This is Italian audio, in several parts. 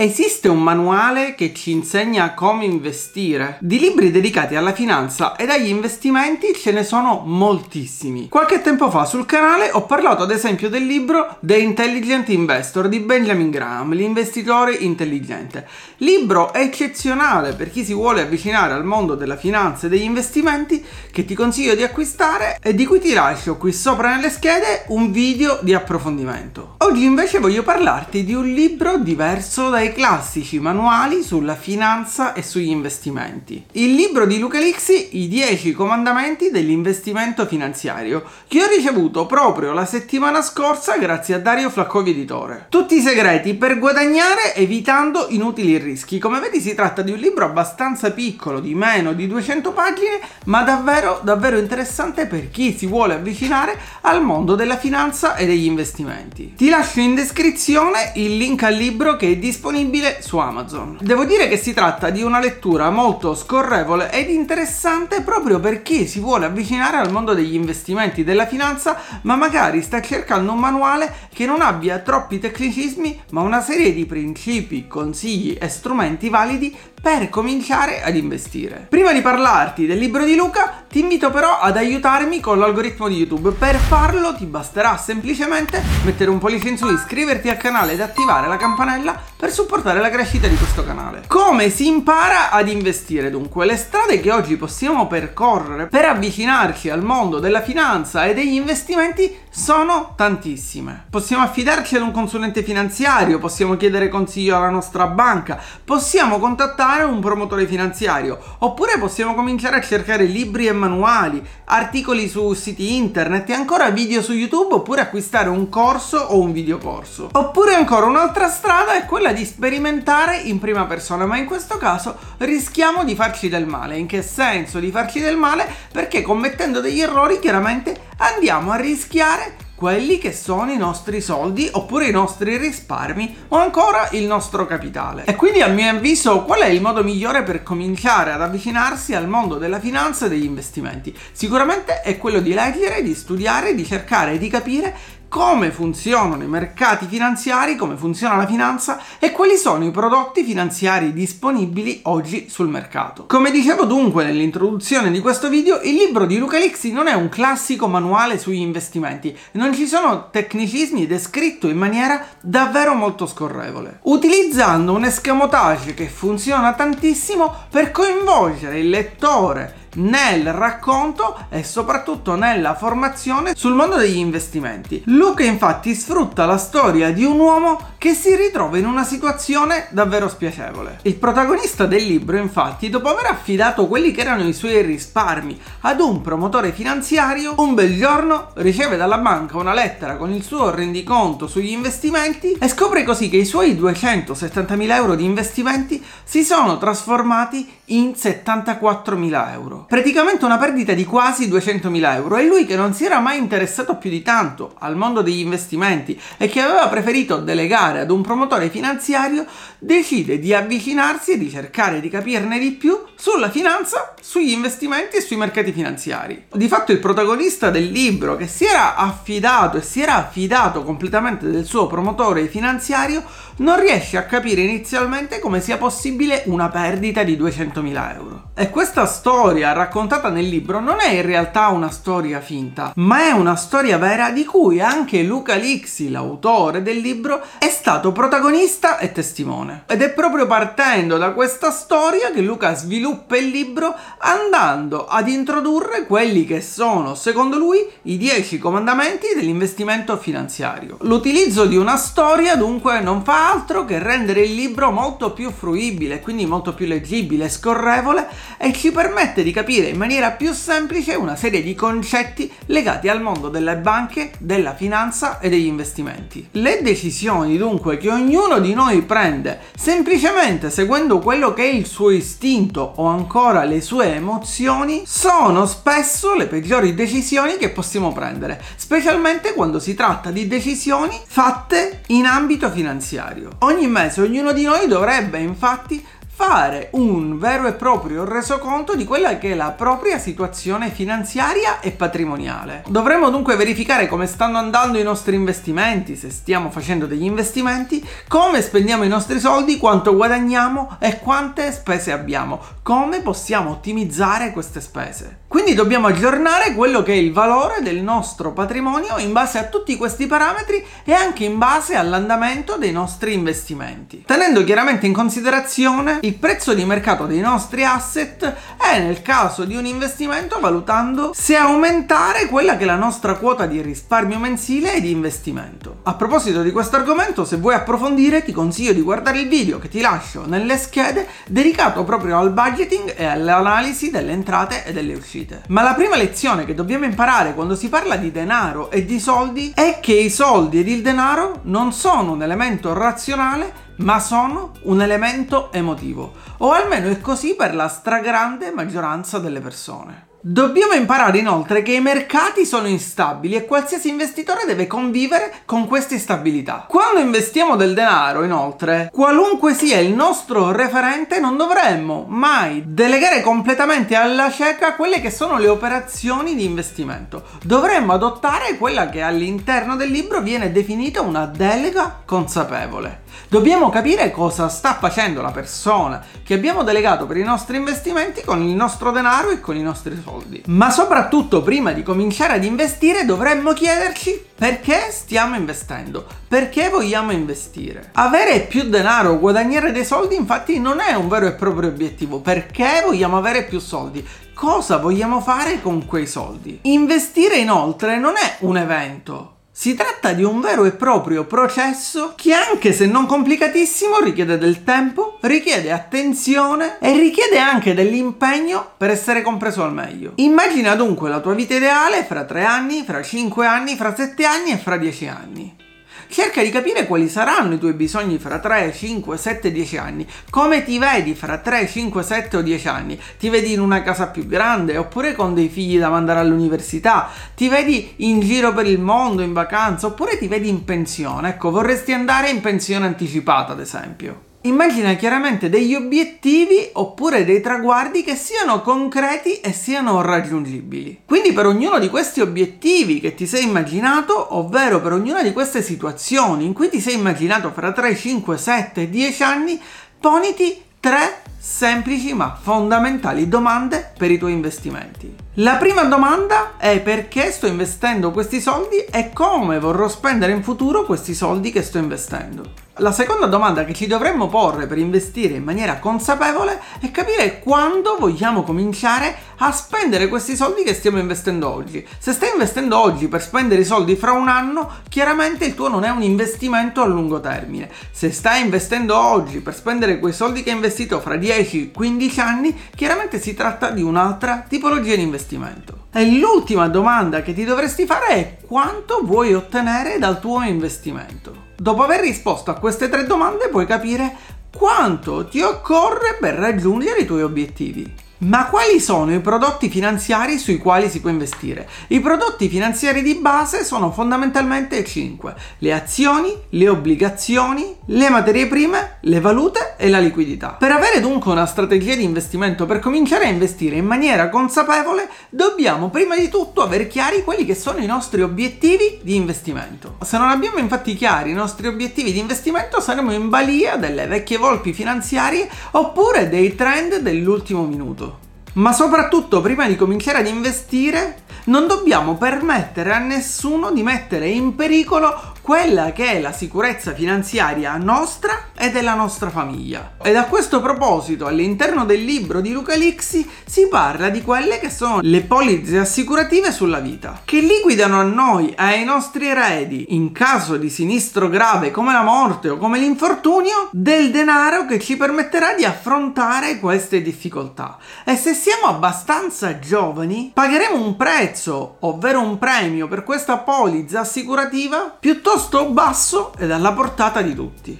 Esiste un manuale che ci insegna come investire? Di libri dedicati alla finanza ed agli investimenti ce ne sono moltissimi. Qualche tempo fa sul canale ho parlato ad esempio del libro The Intelligent Investor di Benjamin Graham, l'investitore intelligente. Libro eccezionale per chi si vuole avvicinare al mondo della finanza e degli investimenti che ti consiglio di acquistare e di cui ti lascio qui sopra nelle schede un video di approfondimento. Oggi invece voglio parlarti di un libro diverso dai classici manuali sulla finanza e sugli investimenti. Il libro di Luca Lixi, I 10 comandamenti dell'investimento finanziario, che ho ricevuto proprio la settimana scorsa grazie a Dario Flaccovi Editore. Tutti i segreti per guadagnare evitando inutili rischi. Come vedi si tratta di un libro abbastanza piccolo, di meno di 200 pagine, ma davvero davvero interessante per chi si vuole avvicinare al mondo della finanza e degli investimenti. Ti lascio in descrizione il link al libro che è disponibile su Amazon. Devo dire che si tratta di una lettura molto scorrevole ed interessante proprio per chi si vuole avvicinare al mondo degli investimenti della finanza, ma magari sta cercando un manuale che non abbia troppi tecnicismi, ma una serie di principi, consigli e strumenti validi per cominciare ad investire. Prima di parlarti del libro di Luca, ti invito però ad aiutarmi con l'algoritmo di YouTube. Per farlo ti basterà semplicemente mettere un pollice in su, iscriverti al canale ed attivare la campanella per supportare la crescita di questo canale. Come si impara ad investire dunque? Le strade che oggi possiamo percorrere per avvicinarci al mondo della finanza e degli investimenti sono tantissime. Possiamo affidarci ad un consulente finanziario, possiamo chiedere consiglio alla nostra banca, possiamo contattare un promotore finanziario, oppure possiamo cominciare a cercare libri e manuali, articoli su siti internet e ancora video su YouTube, oppure acquistare un corso o un videocorso. Oppure ancora un'altra strada è quella di sperimentare in prima persona, ma in questo caso rischiamo di farci del male. In che senso di farci del male? Perché commettendo degli errori chiaramente andiamo a rischiare quelli che sono i nostri soldi oppure i nostri risparmi o ancora il nostro capitale. E quindi a mio avviso qual è il modo migliore per cominciare ad avvicinarsi al mondo della finanza e degli investimenti? Sicuramente è quello di leggere, di studiare, di cercare di capire come funzionano i mercati finanziari, come funziona la finanza e quali sono i prodotti finanziari disponibili oggi sul mercato. Come dicevo dunque nell'introduzione di questo video, il libro di Luca Lixi non è un classico manuale sugli investimenti, non ci sono tecnicismi ed è scritto in maniera davvero molto scorrevole, utilizzando un escamotage che funziona tantissimo per coinvolgere il lettore nel racconto e soprattutto nella formazione sul mondo degli investimenti. Luca infatti sfrutta la storia di un uomo che si ritrova in una situazione davvero spiacevole. Il protagonista del libro infatti dopo aver affidato quelli che erano i suoi risparmi ad un promotore finanziario, un bel giorno riceve dalla banca una lettera con il suo rendiconto sugli investimenti e scopre così che i suoi 270.000 euro di investimenti si sono trasformati in 74.000 euro. Praticamente una perdita di quasi 200.000 euro e lui che non si era mai interessato più di tanto al mondo degli investimenti e che aveva preferito delegare ad un promotore finanziario decide di avvicinarsi e di cercare di capirne di più sulla finanza, sugli investimenti e sui mercati finanziari. Di fatto il protagonista del libro che si era affidato e si era affidato completamente del suo promotore finanziario non riesce a capire inizialmente come sia possibile una perdita di 200.000 euro. E questa storia raccontata nel libro non è in realtà una storia finta, ma è una storia vera di cui anche Luca Lixi, l'autore del libro, è stato protagonista e testimone. Ed è proprio partendo da questa storia che Luca sviluppa il libro andando ad introdurre quelli che sono, secondo lui, i 10 comandamenti dell'investimento finanziario. L'utilizzo di una storia dunque non fa altro che rendere il libro molto più fruibile, quindi molto più leggibile, scorrevole e ci permette di capire in maniera più semplice una serie di concetti legati al mondo delle banche, della finanza e degli investimenti. Le decisioni dunque che ognuno di noi prende semplicemente seguendo quello che è il suo istinto o ancora le sue emozioni sono spesso le peggiori decisioni che possiamo prendere, specialmente quando si tratta di decisioni fatte in ambito finanziario. Ogni mese ognuno di noi dovrebbe infatti fare un vero e proprio resoconto di quella che è la propria situazione finanziaria e patrimoniale. Dovremmo dunque verificare come stanno andando i nostri investimenti, se stiamo facendo degli investimenti, come spendiamo i nostri soldi, quanto guadagniamo e quante spese abbiamo, come possiamo ottimizzare queste spese. Quindi dobbiamo aggiornare quello che è il valore del nostro patrimonio in base a tutti questi parametri e anche in base all'andamento dei nostri investimenti, tenendo chiaramente in considerazione il prezzo di mercato dei nostri asset e nel caso di un investimento valutando se aumentare quella che è la nostra quota di risparmio mensile e di investimento. A proposito di questo argomento, se vuoi approfondire ti consiglio di guardare il video che ti lascio nelle schede dedicato proprio al budgeting e all'analisi delle entrate e delle uscite. Ma la prima lezione che dobbiamo imparare quando si parla di denaro e di soldi è che i soldi ed il denaro non sono un elemento razionale ma sono un elemento emotivo, o almeno è così per la stragrande maggioranza delle persone. Dobbiamo imparare inoltre che i mercati sono instabili e qualsiasi investitore deve convivere con questa instabilità. Quando investiamo del denaro, inoltre, qualunque sia il nostro referente, non dovremmo mai delegare completamente alla cieca quelle che sono le operazioni di investimento. Dovremmo adottare quella che all'interno del libro viene definita una delega consapevole. Dobbiamo capire cosa sta facendo la persona che abbiamo delegato per i nostri investimenti con il nostro denaro e con i nostri soldi. Ma soprattutto prima di cominciare ad investire dovremmo chiederci perché stiamo investendo, perché vogliamo investire. Avere più denaro guadagnare dei soldi infatti non è un vero e proprio obiettivo, perché vogliamo avere più soldi cosa vogliamo fare con quei soldi. Investire inoltre non è un evento, si tratta di un vero e proprio processo che anche se non complicatissimo richiede del tempo, richiede attenzione e richiede anche dell'impegno per essere compreso al meglio. Immagina dunque la tua vita ideale fra 3 anni, fra 5 anni, fra 7 anni e fra 10 anni. Cerca di capire quali saranno i tuoi bisogni fra 3, 5, 7, 10 anni. Come ti vedi fra 3, 5, 7 o 10 anni? Ti vedi in una casa più grande oppure con dei figli da mandare all'università? Ti vedi in giro per il mondo, in vacanza oppure ti vedi in pensione? Ecco, vorresti andare in pensione anticipata, ad esempio. Immagina chiaramente degli obiettivi oppure dei traguardi che siano concreti e siano raggiungibili. Quindi per ognuno di questi obiettivi che ti sei immaginato, ovvero per ognuna di queste situazioni in cui ti sei immaginato fra 3, 5, 7, 10 anni, poniti tre semplici ma fondamentali domande per i tuoi investimenti. La prima domanda è perché sto investendo questi soldi e come vorrò spendere in futuro questi soldi che sto investendo. La seconda domanda che ci dovremmo porre per investire in maniera consapevole è capire quando vogliamo cominciare a spendere questi soldi che stiamo investendo oggi. Se stai investendo oggi per spendere i soldi fra un anno, chiaramente il tuo non è un investimento a lungo termine. Se stai investendo oggi per spendere quei soldi che hai investito fra 10-15 anni, chiaramente si tratta di un'altra tipologia di investimento. E l'ultima domanda che ti dovresti fare è quanto vuoi ottenere dal tuo investimento. Dopo aver risposto a queste tre domande puoi capire quanto ti occorre per raggiungere i tuoi obiettivi. Ma quali sono i prodotti finanziari sui quali si può investire? I prodotti finanziari di base sono fondamentalmente 5. Le azioni, le obbligazioni, le materie prime, le valute e la liquidità. Per avere dunque una strategia di investimento, per cominciare a investire in maniera consapevole, dobbiamo prima di tutto avere chiari quelli che sono i nostri obiettivi di investimento. Se non abbiamo infatti chiari i nostri obiettivi di investimento, saremo in balia delle vecchie volpi finanziarie oppure dei trend dell'ultimo minuto. Ma soprattutto prima di cominciare ad investire non dobbiamo permettere a nessuno di mettere in pericolo quella che è la sicurezza finanziaria nostra e della nostra famiglia. Ed a questo proposito, all'interno del libro di Luca Lixi si parla di quelle che sono le polizze assicurative sulla vita, che liquidano a noi e ai nostri eredi, in caso di sinistro grave come la morte o come l'infortunio, del denaro che ci permetterà di affrontare queste difficoltà. E se siamo abbastanza giovani, pagheremo un prezzo, ovvero un premio per questa polizza assicurativa piuttosto basso ed alla portata di tutti.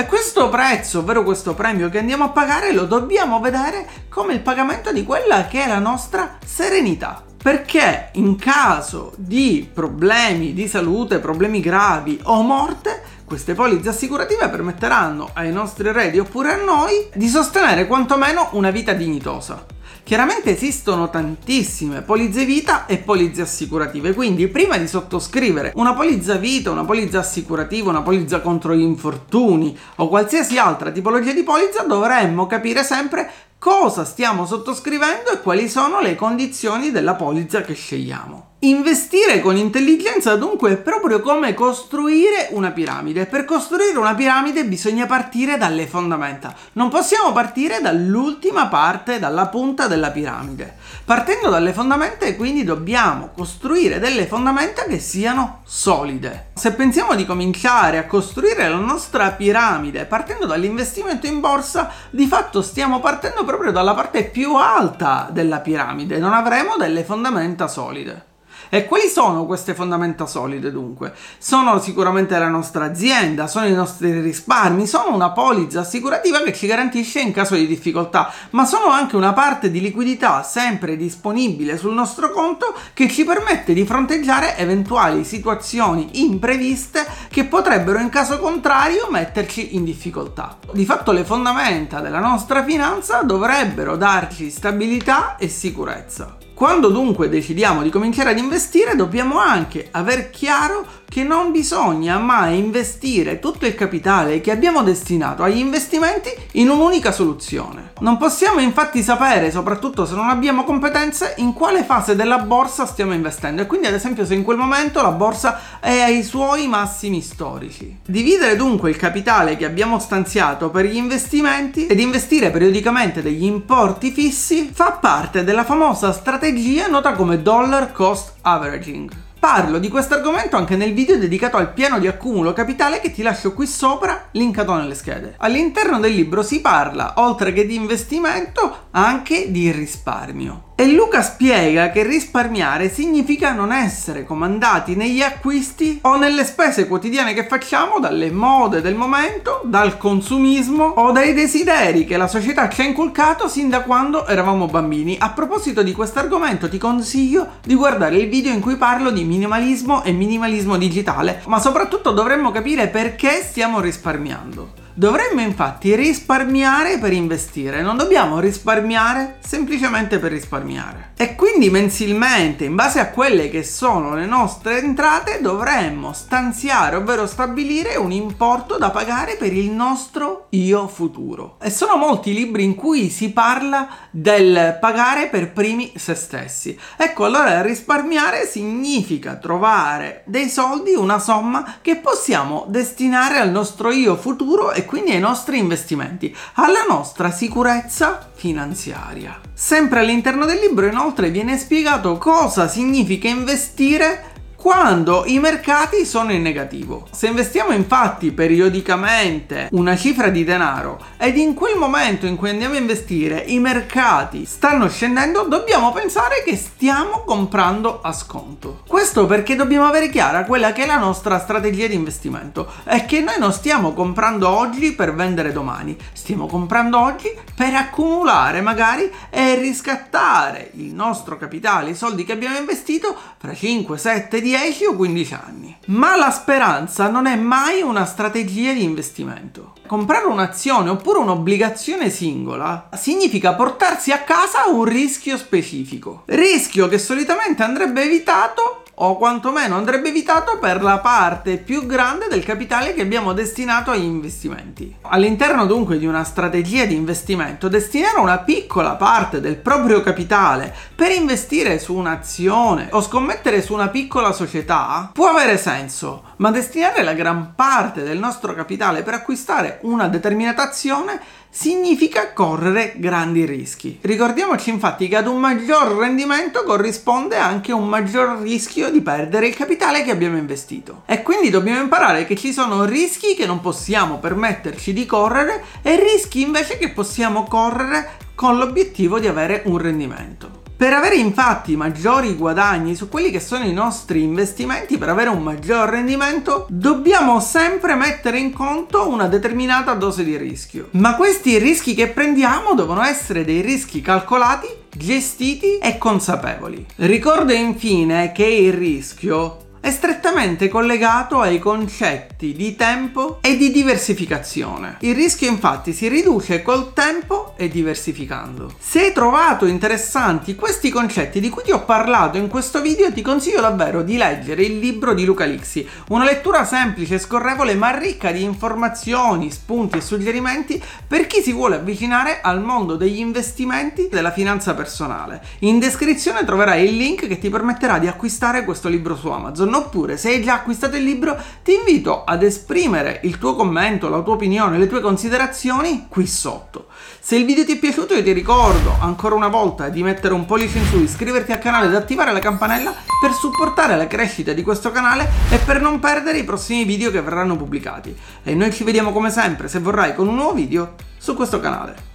E questo prezzo, ovvero questo premio che andiamo a pagare, lo dobbiamo vedere come il pagamento di quella che è la nostra serenità. Perché in caso di problemi di salute, problemi gravi o morte, Queste polizze assicurative permetteranno ai nostri eredi oppure a noi di sostenere quantomeno una vita dignitosa. Chiaramente esistono tantissime polizze vita e polizze assicurative, quindi prima di sottoscrivere una polizza vita, una polizza assicurativa, una polizza contro gli infortuni o qualsiasi altra tipologia di polizza dovremmo capire sempre cosa stiamo sottoscrivendo e quali sono le condizioni della polizza che scegliamo. Investire con intelligenza dunque è proprio come costruire una piramide. Per costruire una piramide bisogna partire dalle fondamenta. Non possiamo partire dall'ultima parte, dalla punta della piramide. Partendo dalle fondamenta quindi dobbiamo costruire delle fondamenta che siano solide. Se pensiamo di cominciare a costruire la nostra piramide partendo dall'investimento in borsa, di fatto stiamo partendo proprio dalla parte più alta della piramide. Non avremo delle fondamenta solide. E quali sono queste fondamenta solide dunque? Sono sicuramente la nostra azienda, sono i nostri risparmi, sono una polizza assicurativa che ci garantisce in caso di difficoltà, ma sono anche una parte di liquidità sempre disponibile sul nostro conto che ci permette di fronteggiare eventuali situazioni impreviste che potrebbero in caso contrario metterci in difficoltà. Di fatto le fondamenta della nostra finanza dovrebbero darci stabilità e sicurezza. Quando dunque decidiamo di cominciare ad investire dobbiamo anche aver chiaro che non bisogna mai investire tutto il capitale che abbiamo destinato agli investimenti in un'unica soluzione. Non possiamo infatti sapere, soprattutto se non abbiamo competenze, in quale fase della borsa stiamo investendo e quindi ad esempio se in quel momento la borsa è ai suoi massimi storici. Dividere dunque il capitale che abbiamo stanziato per gli investimenti ed investire periodicamente degli importi fissi fa parte della famosa strategia nota come dollar cost averaging. Parlo di questo argomento anche nel video dedicato al piano di accumulo capitale che ti lascio qui sopra, linkato nelle schede. All'interno del libro si parla, oltre che di investimento, anche di risparmio. E Luca spiega che risparmiare significa non essere comandati negli acquisti o nelle spese quotidiane che facciamo dalle mode del momento, dal consumismo o dai desideri che la società ci ha inculcato sin da quando eravamo bambini. A proposito di questo argomento ti consiglio di guardare il video in cui parlo di minimalismo e minimalismo digitale, ma soprattutto dovremmo capire perché stiamo risparmiando. Dovremmo infatti risparmiare per investire, non dobbiamo risparmiare semplicemente per risparmiare. E quindi mensilmente, in base a quelle che sono le nostre entrate, dovremmo stanziare, ovvero stabilire un importo da pagare per il nostro io futuro. E sono molti i libri in cui si parla del pagare per primi se stessi. Ecco, allora risparmiare significa trovare dei soldi, una somma che possiamo destinare al nostro io futuro e quindi ai nostri investimenti, alla nostra sicurezza finanziaria. Sempre all'interno del libro inoltre viene spiegato cosa significa investire quando i mercati sono in negativo. Se investiamo infatti periodicamente una cifra di denaro ed in quel momento in cui andiamo a investire i mercati stanno scendendo, dobbiamo pensare che stiamo comprando a sconto. Questo perché dobbiamo avere chiara quella che è la nostra strategia di investimento e che noi non stiamo comprando oggi per vendere domani, stiamo comprando oggi per accumulare magari e riscattare il nostro capitale, i soldi che abbiamo investito fra 5, 7, 10 10 o 15 anni. Ma la speranza non è mai una strategia di investimento. Comprare un'azione oppure un'obbligazione singola significa portarsi a casa un rischio specifico. Rischio che solitamente andrebbe evitato o quantomeno andrebbe evitato per la parte più grande del capitale che abbiamo destinato agli investimenti. All'interno dunque di una strategia di investimento, destinare una piccola parte del proprio capitale per investire su un'azione o scommettere su una piccola società può avere senso, ma destinare la gran parte del nostro capitale per acquistare una determinata azione significa correre grandi rischi. Ricordiamoci infatti che ad un maggior rendimento corrisponde anche un maggior rischio di perdere il capitale che abbiamo investito. E quindi dobbiamo imparare che ci sono rischi che non possiamo permetterci di correre e rischi invece che possiamo correre con l'obiettivo di avere un rendimento. Per avere infatti maggiori guadagni su quelli che sono i nostri investimenti, per avere un maggior rendimento, dobbiamo sempre mettere in conto una determinata dose di rischio. Ma questi rischi che prendiamo devono essere dei rischi calcolati gestiti e consapevoli. Ricordo infine che il rischio è strettamente collegato ai concetti di tempo e di diversificazione. Il rischio infatti si riduce col tempo e diversificando. Se hai trovato interessanti questi concetti di cui ti ho parlato in questo video, ti consiglio davvero di leggere il libro di Luca Lixi, una lettura semplice, scorrevole ma ricca di informazioni, spunti e suggerimenti per chi si vuole avvicinare al mondo degli investimenti e della finanza personale. In descrizione troverai il link che ti permetterà di acquistare questo libro su Amazon Amazon oppure se hai già acquistato il libro ti invito ad esprimere il tuo commento, la tua opinione, le tue considerazioni qui sotto. Se il video ti è piaciuto io ti ricordo ancora una volta di mettere un pollice in su, iscriverti al canale ed attivare la campanella per supportare la crescita di questo canale e per non perdere i prossimi video che verranno pubblicati. E noi ci vediamo come sempre, se vorrai, con un nuovo video su questo canale.